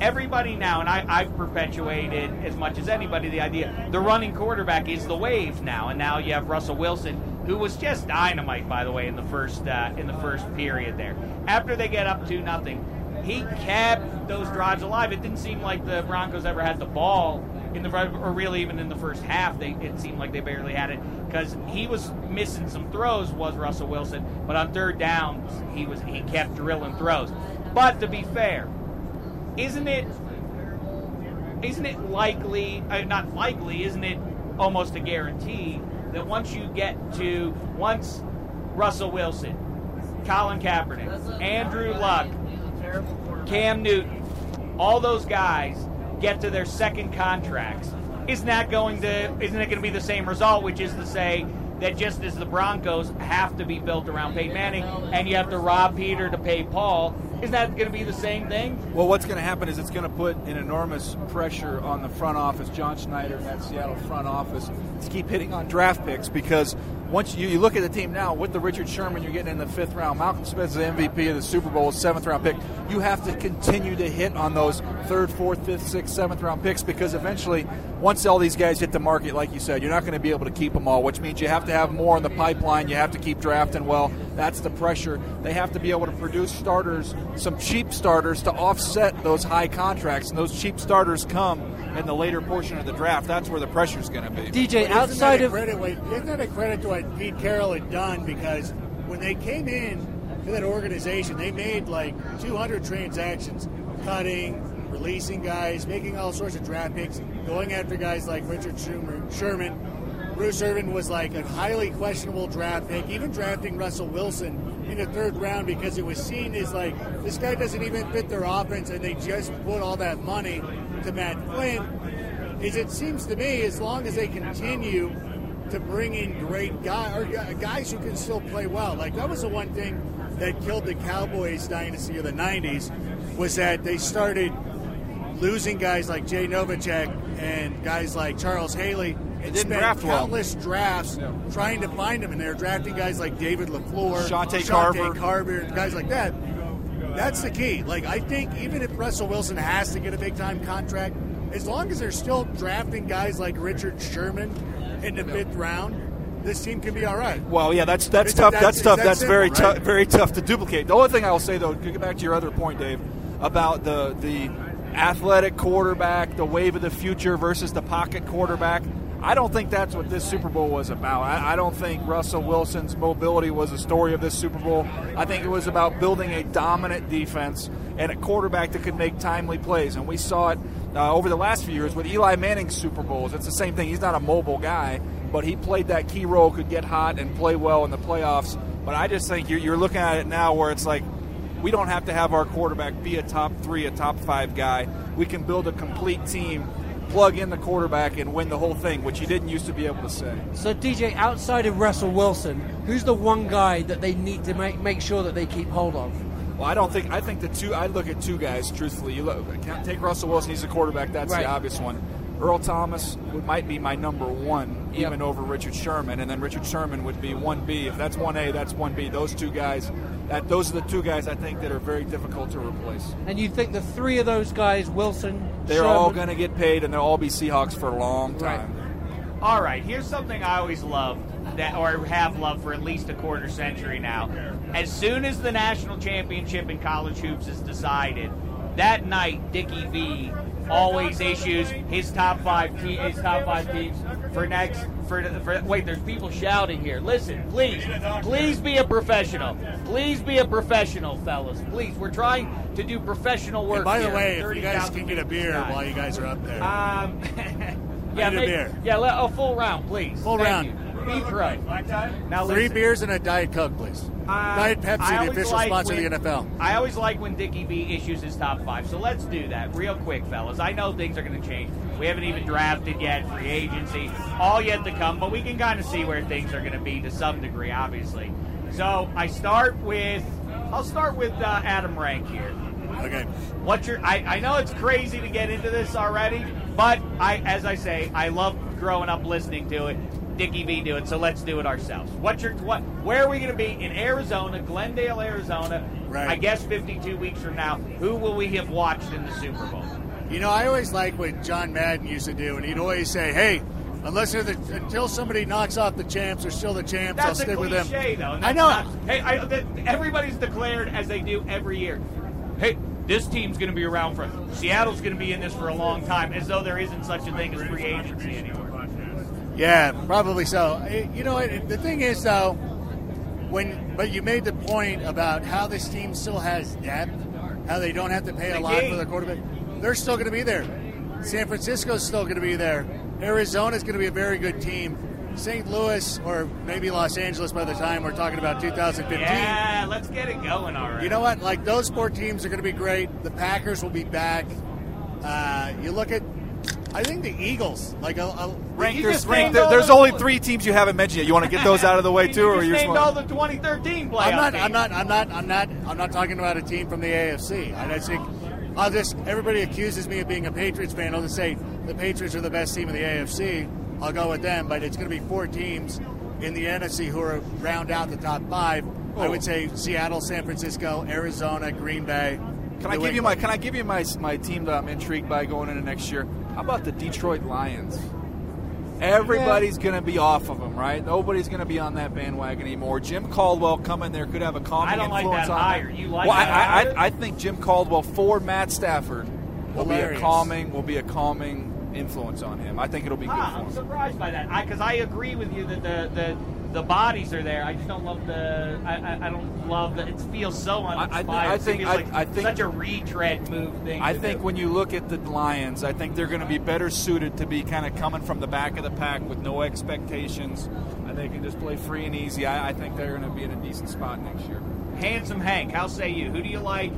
Speaker 4: everybody now, and I, I've perpetuated as much as anybody the idea the running quarterback is the wave now, and now you have Russell Wilson, who was just dynamite, by the way, in the first uh, in the first period there. After they get up to nothing, he kept those drives alive. It didn't seem like the Broncos ever had the ball in the or really even in the first half. They it seemed like they barely had it because he was missing some throws. Was Russell Wilson, but on third downs he was he kept drilling throws. But to be fair, isn't it isn't it likely uh, not likely isn't it almost a guarantee that once you get to once Russell Wilson, Colin Kaepernick, Andrew Luck, Cam Newton, all those guys get to their second contracts, isn't that going to isn't it going to be the same result, which is to say that just as the Broncos have to be built around Peyton Manning and you have to rob Peter to pay Paul, isn't that going to be the same thing?
Speaker 8: Well, what's going to happen is it's going to put an enormous pressure on the front office, John Schneider and that Seattle front office, to keep hitting on draft picks because once you, you look at the team now with the Richard Sherman you're getting in the fifth round, Malcolm Smith is the MVP of the Super Bowl, seventh round pick. You have to continue to hit on those third, fourth, fifth, sixth, seventh round picks because eventually, once all these guys hit the market, like you said, you're not going to be able to keep them all, which means you have to have more in the pipeline. You have to keep drafting well. That's the pressure. They have to be able to produce starters, some cheap starters to offset those high contracts, and those cheap starters come in the later portion of the draft. That's where the pressure is going to be.
Speaker 6: DJ, outside
Speaker 5: isn't
Speaker 6: of
Speaker 5: that a credit, wait, isn't that a credit to what Pete Carroll had done? Because when they came in to that organization, they made like 200 transactions, cutting, releasing guys, making all sorts of draft picks, going after guys like Richard Sherman. Bruce Irvin was like a highly questionable draft pick, even drafting Russell Wilson in the third round because it was seen as like this guy doesn't even fit their offense, and they just put all that money to Matt Flynn is it seems to me as long as they continue to bring in great guys or uh, guys who can still play well. Like that was the one thing that killed the Cowboys dynasty of the '90s was that they started losing guys like Jay Novacek and guys like Charles Haley.
Speaker 8: Didn't
Speaker 5: spent
Speaker 8: draft well.
Speaker 5: countless drafts trying to find them, and they're drafting guys like David Lafleur,
Speaker 8: Shante Carver.
Speaker 5: Carver, guys like that. That's the key. Like I think even if Russell Wilson has to get a big time contract, as long as they're still drafting guys like Richard Sherman in the fifth round, this team can be all right.
Speaker 8: Well, yeah, that's that's
Speaker 5: It's-
Speaker 8: tough.
Speaker 5: that's-
Speaker 8: That's, tough.
Speaker 5: that's
Speaker 8: That's, very
Speaker 5: right?
Speaker 8: tough. Very tough to duplicate. The only thing I will say though, to get back to your other point, Dave, about the the athletic quarterback, the wave of the future versus the pocket quarterback. I don't think that's what this Super Bowl was about. I, I don't think Russell Wilson's mobility was the story of this Super Bowl. I think it was about building a dominant defense and a quarterback that could make timely plays. And we saw it uh, over the last few years with Eli Manning's Super Bowls. It's the same thing. He's not a mobile guy, but he played that key role, could get hot and play well in the playoffs. But I just think you're, you're looking at it now where it's like we don't have to have our quarterback be a top three, a top five guy. We can build a complete team, plug in the quarterback, and win the whole thing, which he didn't used to be able to say.
Speaker 6: so DJ, outside of Russell Wilson, who's the one guy that they need to make make sure that they keep hold of?
Speaker 8: Well, I don't think. I think the two. I look at two guys. Truthfully, you look. Take Russell Wilson. He's a quarterback. That's
Speaker 6: Right.
Speaker 8: the obvious one. Earl Thomas would, might be my number one,
Speaker 6: Yep.
Speaker 8: even over Richard Sherman, and then Richard Sherman would be one B. If that's one A, that's one B. Those two guys. That those are the two guys I think that are very difficult to replace.
Speaker 6: And you think the three of those guys, Wilson,
Speaker 8: They're all going to get paid, and they'll all be Seahawks for a long time.
Speaker 4: All right, here's something I always loved that, or have loved for at least a quarter century now. As soon as the national championship in college hoops is decided, that night Dickie V always issues his top five te- his top five teams for next for, for wait there's people shouting here listen please please be a professional please be a professional fellas please we're trying to do professional work
Speaker 5: And by the
Speaker 4: here.
Speaker 5: way, if you guys can get a beer
Speaker 4: guys.
Speaker 5: while you guys are up there.
Speaker 4: Um, yeah, make-
Speaker 5: beer.
Speaker 4: yeah, let, a full round, please.
Speaker 5: Full
Speaker 4: Thank
Speaker 5: round.
Speaker 4: you. Be right. Now,
Speaker 5: Three
Speaker 4: listen,
Speaker 5: beers and a Diet Coke, please.
Speaker 4: uh,
Speaker 5: Diet Pepsi,
Speaker 4: I
Speaker 5: the
Speaker 4: always
Speaker 5: official
Speaker 4: like
Speaker 5: sponsor
Speaker 4: when-
Speaker 5: of the NFL.
Speaker 4: I always like when Dickie V issues his top five. So let's do that real quick, fellas. I know things are going to change. We haven't even drafted yet, free agency, all yet to come, but we can kind of see where things are going to be to some degree, obviously. So I start with, I'll start with uh, Adam Rank here.
Speaker 5: Okay.
Speaker 4: What's your? I, I know it's crazy to get into this already, but I, as I say, I love growing up listening to it. Dickie V do it, so let's do it ourselves. What's your? What? Where are we going to be in Arizona, Glendale, Arizona?
Speaker 5: Right.
Speaker 4: I guess 52 weeks from now. Who will we have watched in the Super Bowl?
Speaker 5: You know, I always like what John Madden used to do, and he'd always say, "Hey, unless the, until somebody knocks off the champs, they're still the champs. I'll
Speaker 4: That's a
Speaker 5: stick with them."
Speaker 4: cliche, though.
Speaker 5: I know.
Speaker 4: not- hey, I, that, everybody's declared as they do every year. Hey, this team's going to be around for Seattle's going to be in this for a long time, as though there isn't such a thing as free agency anymore.
Speaker 5: Yeah, probably so. Eh, You know, it, the thing is though, when but you made the point about how this team still has depth, how they don't have to pay a lot for the quarterback. They're still going to be there. San Francisco's still going to be there. Arizona's going to be a very good team. St. Louis or maybe Los Angeles by the time we're talking about 2015.
Speaker 4: Yeah, let's get it going already.
Speaker 5: You know what? Like those four teams are going to be great. The Packers will be back. Uh, you look at, I think the Eagles. Like a, a
Speaker 8: Rank, there's, rank, there- there's
Speaker 4: the-
Speaker 8: only three teams you haven't mentioned yet. You want to get those out of the way
Speaker 4: You
Speaker 8: too, or you're
Speaker 4: named all the 2013 playoff
Speaker 5: I'm not.
Speaker 4: teams.
Speaker 5: I'm not. I'm not. I'm not. I'm not talking about a team from the AFC. I just think I'll just. Everybody accuses me of being a Patriots fan. I'll just say the Patriots are the best team in the AFC. I'll go with them. But it's going to be four teams in the NFC who are round out the top five. I
Speaker 8: Oh.
Speaker 5: would say Seattle, San Francisco, Arizona, Green Bay.
Speaker 8: Can I
Speaker 5: New
Speaker 8: give you my Can I give you my my team that I'm intrigued by going into next year? How about the Detroit Lions? Everybody's going to be off of them, right? Nobody's going to be on that bandwagon anymore. Jim Caldwell coming there could have a calming
Speaker 4: I don't like
Speaker 8: influence
Speaker 4: that
Speaker 8: on
Speaker 4: hire.
Speaker 8: them.
Speaker 4: You like
Speaker 8: well,
Speaker 4: that
Speaker 8: I,
Speaker 4: hire?
Speaker 8: I, I, I think Jim Caldwell for Matt Stafford will be a calming will be a calming influence on him. I think it'll be good
Speaker 4: Ah,
Speaker 8: for
Speaker 4: I'm
Speaker 8: him.
Speaker 4: surprised by that because I, agree with you that the, the the bodies are there. I just don't love the. I, I, I don't love that. It feels so
Speaker 8: I- I think- I think- I-
Speaker 4: like
Speaker 8: I think-
Speaker 4: such a retread move thing.
Speaker 8: I think
Speaker 4: do.
Speaker 8: when you look at the Lions, I think they're going to be better suited to be kind of coming from the back of the pack with no expectations, and they can just play free and easy. I, I think they're going to be in a decent spot next year.
Speaker 4: handsome Hank, how say you? Who do you like?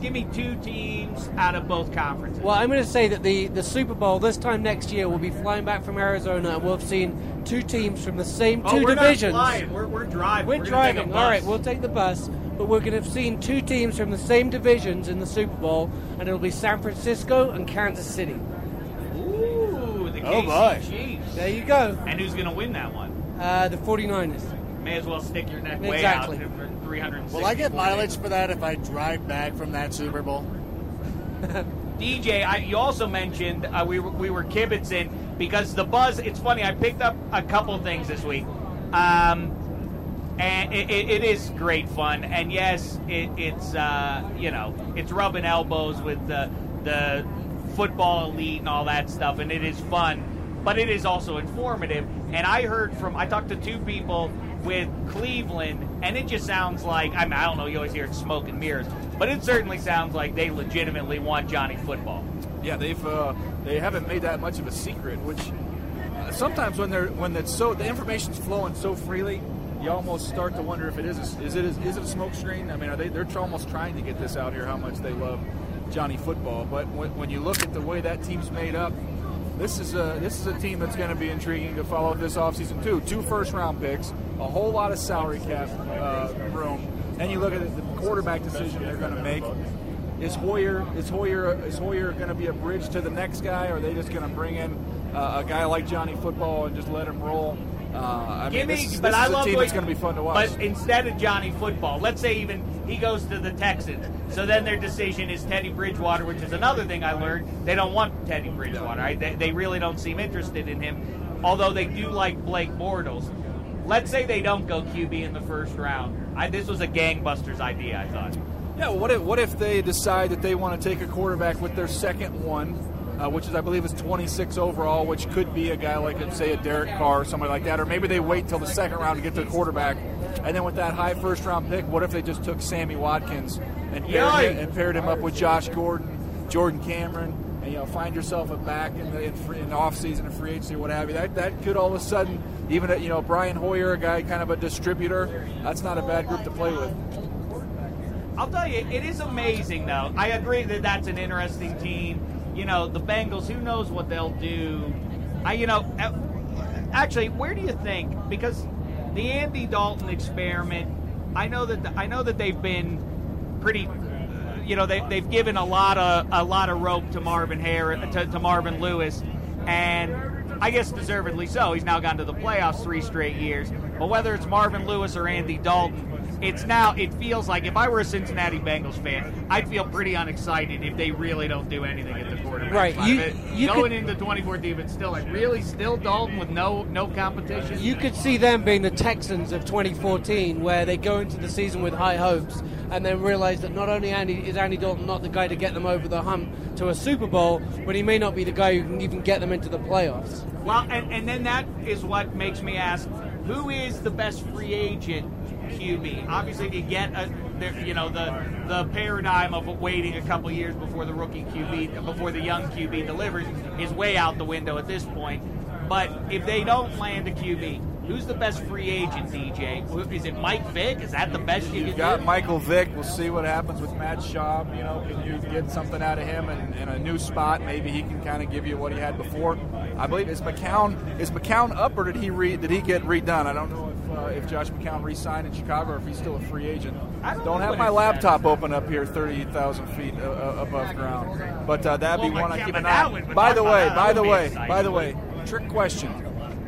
Speaker 4: Give me two teams out of both conferences.
Speaker 6: Well, I'm going to say that the, the Super Bowl this time next year will be flying back from Arizona, and we'll have seen two teams from the same
Speaker 4: oh,
Speaker 6: two
Speaker 4: we're
Speaker 6: divisions.
Speaker 4: Not flying. We're, we're driving.
Speaker 6: We're,
Speaker 4: We're gonna take a
Speaker 6: driving. All right, we'll take the bus, but we're going to have seen two teams from the same divisions in the Super Bowl, and it'll be San Francisco and Kansas City.
Speaker 4: Ooh, the
Speaker 5: Oh,
Speaker 4: KC
Speaker 5: boy.
Speaker 4: Chiefs.
Speaker 6: There you go.
Speaker 4: And who's going to win that one?
Speaker 6: Uh, the 49ers.
Speaker 4: May as well stick your neck way
Speaker 6: Exactly.
Speaker 4: out for 360.
Speaker 5: Will I get mileage for that if I drive back from that Super Bowl?
Speaker 4: DJ, I, you also mentioned uh, we were, we were kibitzing because the buzz. It's funny. I picked up a couple things this week, um, and it, it, it is great fun. And yes, it, it's uh, you know it's rubbing elbows with the the football elite and all that stuff, and it is fun. But it is also informative. And I heard from I talked to two people with Cleveland, and it just sounds like I, mean, I don't know. You always hear it's smoke and mirrors, but it certainly sounds like they legitimately want Johnny Football.
Speaker 8: Yeah, they've uh, they haven't made that much of a secret. Which uh, sometimes when they're when it's so the information's flowing so freely, you almost start to wonder if it is a, is it is, is it a smoke screen? I mean, are they they're almost trying to get this out here how much they love Johnny Football? But when, when you look at the way that team's made up. This is a this is a team that's going to be intriguing to follow this offseason too. Two first round picks, a whole lot of salary cap uh, room, and you look at the quarterback decision they're going to make. Is Hoyer is Hoyer is Hoyer going to be a bridge to the next guy, or are they just going to bring in uh, a guy like Johnny Football and just let him roll? Uh, I
Speaker 4: Give
Speaker 8: mean,
Speaker 4: me,
Speaker 8: this, this
Speaker 4: but
Speaker 8: is
Speaker 4: I love
Speaker 8: team that's going to be fun to watch.
Speaker 4: But instead of Johnny Football, let's say even he goes to the Texans. So then their decision is Teddy Bridgewater, which is another thing I learned. They don't want Teddy Bridgewater. Right? They, they really don't seem interested in him, although they do like Blake Bortles. Let's say they don't go QB in the first round. I, this was a gangbusters idea, I thought.
Speaker 8: Yeah, what if what if they decide that they want to take a quarterback with their second one, uh, which is I believe is 26 overall, which could be a guy like say a Derek Carr or somebody like that, or maybe they wait till the second round to get their quarterback, and then with that high first round pick, what if they just took Sammy Watkins and paired, him, and paired him up with Josh Gordon, Jordan Cameron, and you know find yourself a back in the in, free, in the off season and free agency, what have you? That that could all of a sudden even you know Brian Hoyer, a guy kind of a distributor, that's not a bad group to play with.
Speaker 4: I'll tell you, it is amazing, though. I agree that that's an interesting team. You know, the Bengals. Who knows what they'll do? I, you know, uh, actually, where do you think? Because the Andy Dalton experiment, I know that I know that they've been pretty. uh, You know, they, they've given a lot of a lot of rope to Marvin Harris, to, to Marvin Lewis, and I guess deservedly so. He's now gone to the playoffs three straight years. But whether it's Marvin Lewis or Andy Dalton, it's now it feels like if I were a Cincinnati Bengals fan, I'd feel pretty unexcited if they really don't do anything at the quarterback.
Speaker 6: Right,
Speaker 4: spot.
Speaker 6: you- you
Speaker 4: going
Speaker 6: could-
Speaker 4: into 2014, but still like really still Dalton with no no competition.
Speaker 6: You could see them being the Texans of 2014, where they go into the season with high hopes and then realize that not only Andy is Andy Dalton not the guy to get them over the hump to a Super Bowl, but he may not be the guy who can even get them into the playoffs.
Speaker 4: Well, and, and then that is what makes me ask, who is the best free agent QB? Obviously, if you get a, the, you know, the the paradigm of waiting a couple years before the rookie QB, before the young QB delivers, is way out the window at this point. But if they don't land a QB, who's the best free agent, DJ? Is it Mike Vick? Is that the best you
Speaker 8: You've
Speaker 4: can
Speaker 8: got
Speaker 4: do?
Speaker 8: Michael Vick. We'll see what happens with Matt Schaub. You know, can you get something out of him in, in a new spot? Maybe he can kind of give you what he had before. I believe is McCown is McCown up or did he re, did he get redone? I don't know uh, if Josh McCown re-signed in Chicago or if he's still a free agent.
Speaker 4: I don't
Speaker 8: Don't have my laptop open up here, thirty thousand feet uh, uh, above ground. But uh, that'd be
Speaker 4: Well,
Speaker 8: one I keep an eye. on. By the way, by the way, by the way, trick question.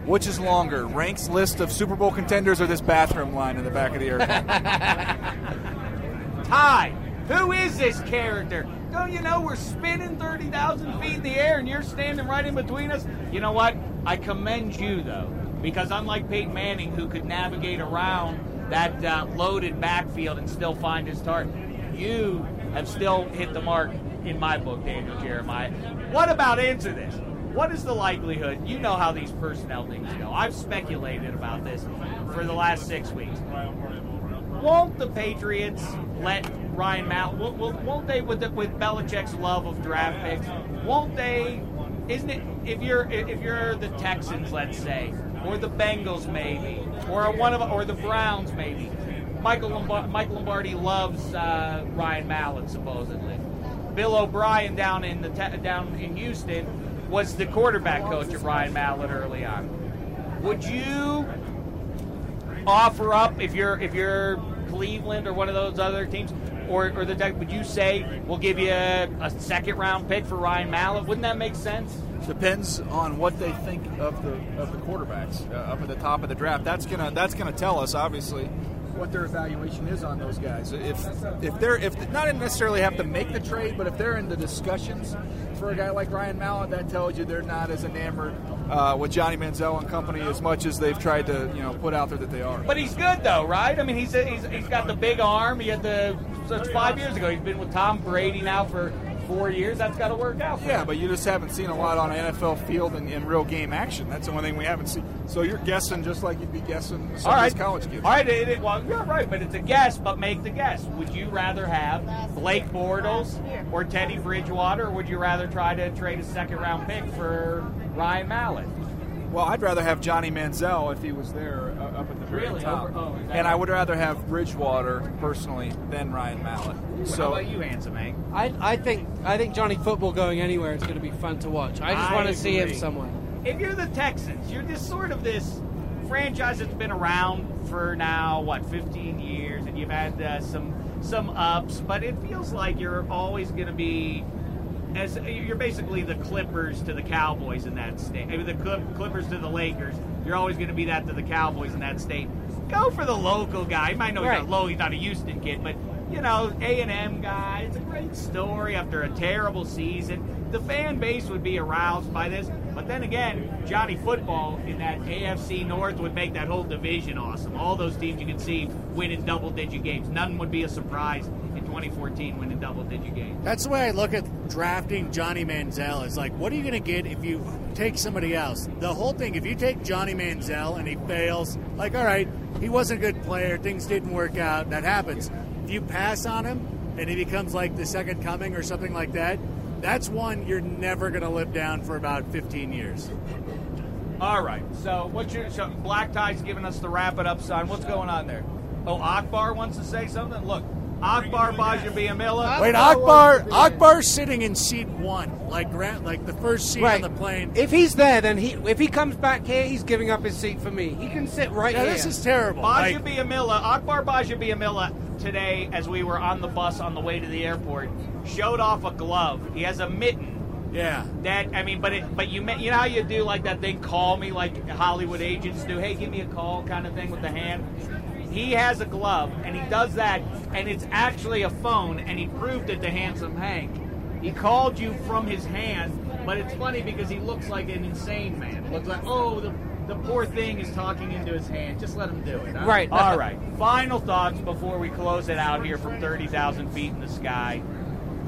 Speaker 8: Which is longer, Rank's list of Super Bowl contenders or this bathroom line in the back of the airplane?
Speaker 4: Ty, who is this character? Don't you know we're spinning 30,000 feet in the air and you're standing right in between us? You know what? I commend you, though, because unlike Peyton Manning, who could navigate around that uh, loaded backfield and still find his target, you have still hit the mark in my book, Daniel Jeremiah. What about answer this? What is the likelihood? You know how these personnel things go. I've speculated about this for the last six weeks won't the Patriots let Ryan won't- won't they, with the, with Belichick's love of draft picks, won't they? Isn't it if you're if you're the Texans, let's say, or the Bengals maybe, or one of or the Browns maybe? Michael Lombardi, Mike Lombardi loves uh, Ryan Mallett supposedly. Bill O'Brien down in the te- down in Houston was the quarterback coach of Ryan Mallett early on. Would you offer up if you're if you're Cleveland or one of those other teams, or, or the would you say we'll give you a, a second round pick for Ryan Mallett? Wouldn't that make sense?
Speaker 8: Depends on what they think of the of the quarterbacks uh, up at the top of the draft. That's gonna that's gonna tell us obviously what their evaluation is on those guys. If if they're if not necessarily have to make the trade, but if they're in the discussions for a guy like Ryan Mallett, that tells you they're not as enamored uh, with Johnny Manziel and company as much as they've tried to you know put out there that they are.
Speaker 4: But he's good though, right? I mean, he's he's, he's got the big arm. He had the five years ago. He's been with Tom Brady now for four years. That's got to work out. For
Speaker 8: Yeah,
Speaker 4: him.
Speaker 8: but you just haven't seen a lot on an NFL field in, in real game action. That's the only thing we haven't seen. So you're guessing just like you'd be guessing some
Speaker 4: All
Speaker 8: of these college kids.
Speaker 4: All right, it, it- well, you're right, but it's a guess. But make the guess. Would you rather have Blake Bortles or Teddy Bridgewater, or would you rather try to trade a second round pick for Ryan Mallett?
Speaker 8: Well, I'd rather have Johnny Manziel if he was there uh, up at the very
Speaker 4: Really?
Speaker 8: top.
Speaker 4: Oh, is that
Speaker 8: and I would rather have Bridgewater personally than Ryan Mallett.
Speaker 4: So How
Speaker 8: So
Speaker 4: about you, Handsome Hank?
Speaker 6: I, I think I think Johnny Football going anywhere is going to be fun to watch. I just
Speaker 4: I
Speaker 6: want to see him
Speaker 4: agree.
Speaker 6: somewhere.
Speaker 4: If you're the Texans, you're just sort of this franchise that's been around for now what 15 years, and you've had uh, some some ups, but it feels like you're always going to be as you're basically the Clippers to the Cowboys in that state. I mean, the Clippers to the Lakers. You're always going to be that to the Cowboys in that state. Go for the local guy. You might know he's
Speaker 6: Right.
Speaker 4: not low. He's not a Houston kid, but you know, A and M guy. It's a great story after a terrible season. The fan base would be aroused by this, but then again, Johnny Football in that AFC North would make that whole division awesome. All those teams you can see winning double-digit games. None would be a surprise in 2014 winning double-digit games.
Speaker 5: That's the way I look at drafting Johnny Manziel. Is like, what are you going to get if you take somebody else? The whole thing, if you take Johnny Manziel and he fails, like, all right, he wasn't a good player, things didn't work out, that happens. If you pass on him and he becomes like the second coming or something like that, that's one you're never going to live down for about 15 years.
Speaker 4: All right. So what's your so Black Tie's giving us the wrap it up sign. What's going on there? Oh, Akbar wants to say something. Look, Akbar Gbaja-Biamila.
Speaker 5: Wait, Akbar, Akbar's sitting in seat one, like Grant, like the first seat on the plane.
Speaker 6: If he's there, then he if he comes back here, he's giving up his seat for me. He can sit right
Speaker 5: Yeah,
Speaker 6: here.
Speaker 5: this is terrible.
Speaker 4: Baja
Speaker 5: Like-
Speaker 4: Biamila, Akbar Gbaja-Biamila today, as we were on the bus on the way to the airport, showed off a glove. He has a mitten.
Speaker 5: Yeah.
Speaker 4: That I mean, but it, but you ma- you know how you do like that thing, call me like Hollywood agents do. Hey, give me a call, kind of thing with the hand. He has a glove, and he does that, and it's actually a phone, and he proved it to Handsome Hank. He called you from his hand, but it's funny because he looks like an insane man. Looks like, oh, the, the poor thing is talking into his hand. Just let him do it. huh?
Speaker 6: Right.
Speaker 4: All right. Final thoughts before we close it out here from 30,000 feet in the sky.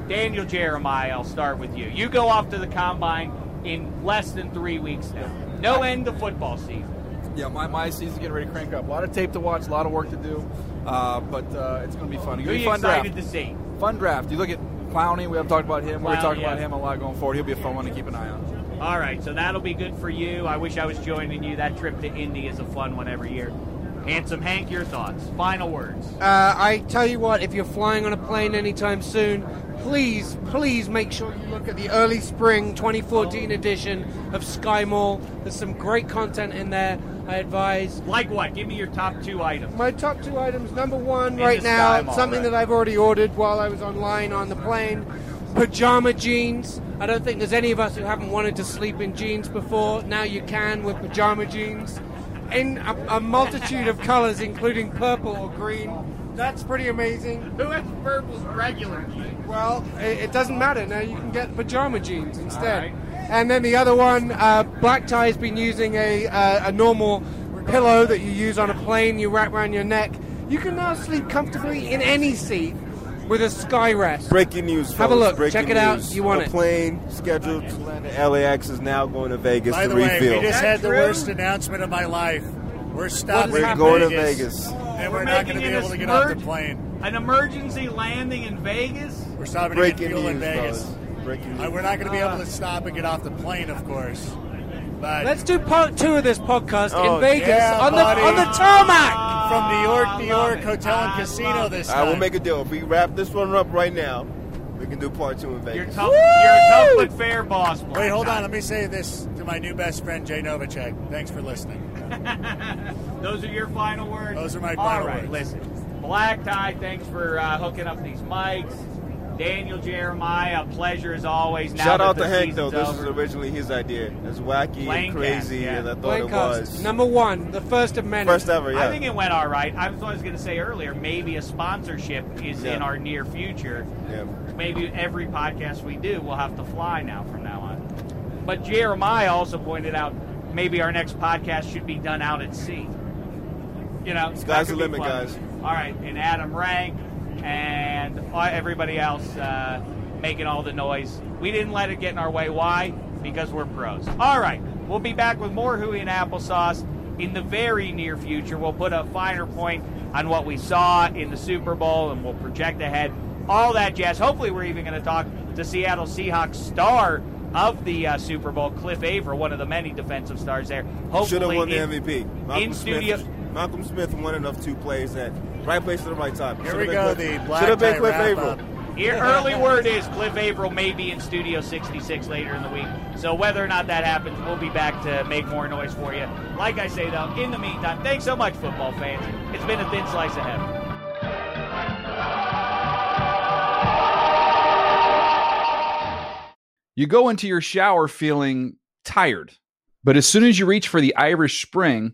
Speaker 4: Daniel Jeremiah, I'll start with you. You go off to the combine in less than three weeks now. No end to football season.
Speaker 8: Yeah, my, my season's getting ready to crank up. A lot of tape to watch, a lot of work to do, uh, but uh, it's going to be fun. It's gonna be
Speaker 4: you
Speaker 8: fun
Speaker 4: excited
Speaker 8: draft.
Speaker 4: to see?
Speaker 8: Fun draft. You look at Clowney. We haven't talked about him. We're
Speaker 4: Clown,
Speaker 8: talking about him a lot going forward. He'll be a fun one to keep an eye on.
Speaker 4: All right, so that'll be good for you. I wish I was joining you. That trip to Indy is a fun one every year. Handsome Hank, your thoughts. Final words.
Speaker 6: Uh, I tell you what, if you're flying on a plane anytime soon, please, please make sure you look at the early spring 2014 edition of Sky Mall. There's some great content in there. I advise.
Speaker 4: Like what? Give me your top two items.
Speaker 6: My top two items. Number one,
Speaker 4: In
Speaker 6: right now,
Speaker 4: Mall,
Speaker 6: something
Speaker 4: right.
Speaker 6: that I've already ordered while I was online on the plane. Pajama jeans. I don't think there's any of us who haven't wanted to sleep in jeans before. Now you can with pajama jeans. In a, a multitude of colors, including purple or green. That's pretty amazing.
Speaker 4: Who has purple's regular jeans?
Speaker 6: Well, it, it doesn't matter. Now you can get pajama jeans instead.
Speaker 4: All right.
Speaker 6: And then the other one, uh, Black Tie's been using a, uh, a normal pillow that you use on a plane, you wrap around your neck. You can now sleep comfortably in any seat with a sky rest.
Speaker 7: Breaking news.
Speaker 6: Have a look.
Speaker 7: Breaking
Speaker 6: Check it out. You want
Speaker 7: a
Speaker 6: it.
Speaker 7: plane scheduled to land at LAX is now going to Vegas
Speaker 5: By
Speaker 7: to
Speaker 5: the way,
Speaker 7: refill.
Speaker 5: we just had the
Speaker 4: true?
Speaker 5: worst announcement of my life. We're stopping
Speaker 7: We're
Speaker 5: in
Speaker 7: going to
Speaker 5: Vegas,
Speaker 7: Vegas.
Speaker 5: and
Speaker 4: We're
Speaker 5: we're, not going to be able to get off the plane.
Speaker 4: An emergency landing in Vegas?
Speaker 5: We're stopping
Speaker 7: Breaking
Speaker 5: to get fuel in
Speaker 7: news,
Speaker 5: Vegas.
Speaker 7: fellas. Breaking
Speaker 5: Uh,
Speaker 7: news.
Speaker 5: we're not going to be able to stop and get off the plane, of course. But
Speaker 6: Let's do part two of this podcast
Speaker 7: Oh,
Speaker 6: in Vegas
Speaker 5: yeah,
Speaker 6: on the
Speaker 5: buddy.
Speaker 6: on the tarmac.
Speaker 5: from New York, New York
Speaker 4: it.
Speaker 5: Hotel and
Speaker 4: I
Speaker 5: Casino
Speaker 4: love
Speaker 5: this
Speaker 7: I
Speaker 5: time.
Speaker 7: will make a deal. If we wrap this one up right now, we can do part two in
Speaker 4: You're
Speaker 7: Vegas.
Speaker 4: tough, you're a tough but fair boss. Black
Speaker 5: Wait, hold on. Let me say this to my new best friend, Jay Novacek. Thanks for listening.
Speaker 4: Those are your final words.
Speaker 5: Those are my final
Speaker 4: right,
Speaker 5: words.
Speaker 4: listen. Black Tie, thanks for uh, hooking up these mics. Daniel Jeremiah, a pleasure as always. Now
Speaker 7: Shout out to Hank though.
Speaker 4: season's
Speaker 7: This was
Speaker 4: over.
Speaker 7: originally his idea. As wacky
Speaker 4: Plane
Speaker 7: and crazy
Speaker 4: cast, yeah.
Speaker 7: as I thought
Speaker 6: Plane
Speaker 7: it
Speaker 6: cast.
Speaker 7: was.
Speaker 6: Number one, the first of many.
Speaker 7: First ever, yeah.
Speaker 4: I think it went all right. I was, I was going to say earlier, maybe a sponsorship is
Speaker 7: Yeah.
Speaker 4: in our near future.
Speaker 7: yeah.
Speaker 4: Maybe every podcast we do will have to fly now from now on. But Jeremiah also pointed out maybe our next podcast should be done out at sea. You know, that
Speaker 7: Sky's
Speaker 4: could
Speaker 7: the limit, guys.
Speaker 4: All right, and Adam Rank and everybody else uh, making all the noise. We didn't let it get in our way. Why? Because we're pros. All right, we'll be back with more Hooey and Applesauce in the very near future. We'll put a finer point on what we saw in the Super Bowl and we'll project ahead. All that jazz. Hopefully, we're even going to talk to Seattle Seahawks star of the uh, Super Bowl, Cliff Avril, one of the many defensive stars there. Hopefully,
Speaker 7: Should have won the
Speaker 4: in-
Speaker 7: MVP. Malcolm
Speaker 4: in
Speaker 7: Smith,
Speaker 4: studio.
Speaker 7: Malcolm Smith won enough two plays at right place at the right time.
Speaker 5: Here
Speaker 7: Should've
Speaker 5: we
Speaker 7: been
Speaker 5: go,
Speaker 7: Cliff-
Speaker 5: the black
Speaker 7: Should've been
Speaker 5: tie
Speaker 7: Cliff
Speaker 5: wrap Avril.
Speaker 4: Here, early word is Cliff Avril may be in Studio 66 later in the week. So whether or not that happens, we'll be back to make more noise for you. Like I say, though, in the meantime, thanks so much, football fans. It's been a thin slice of heaven.
Speaker 8: You go into your shower feeling tired, but as soon as you reach for the Irish Spring,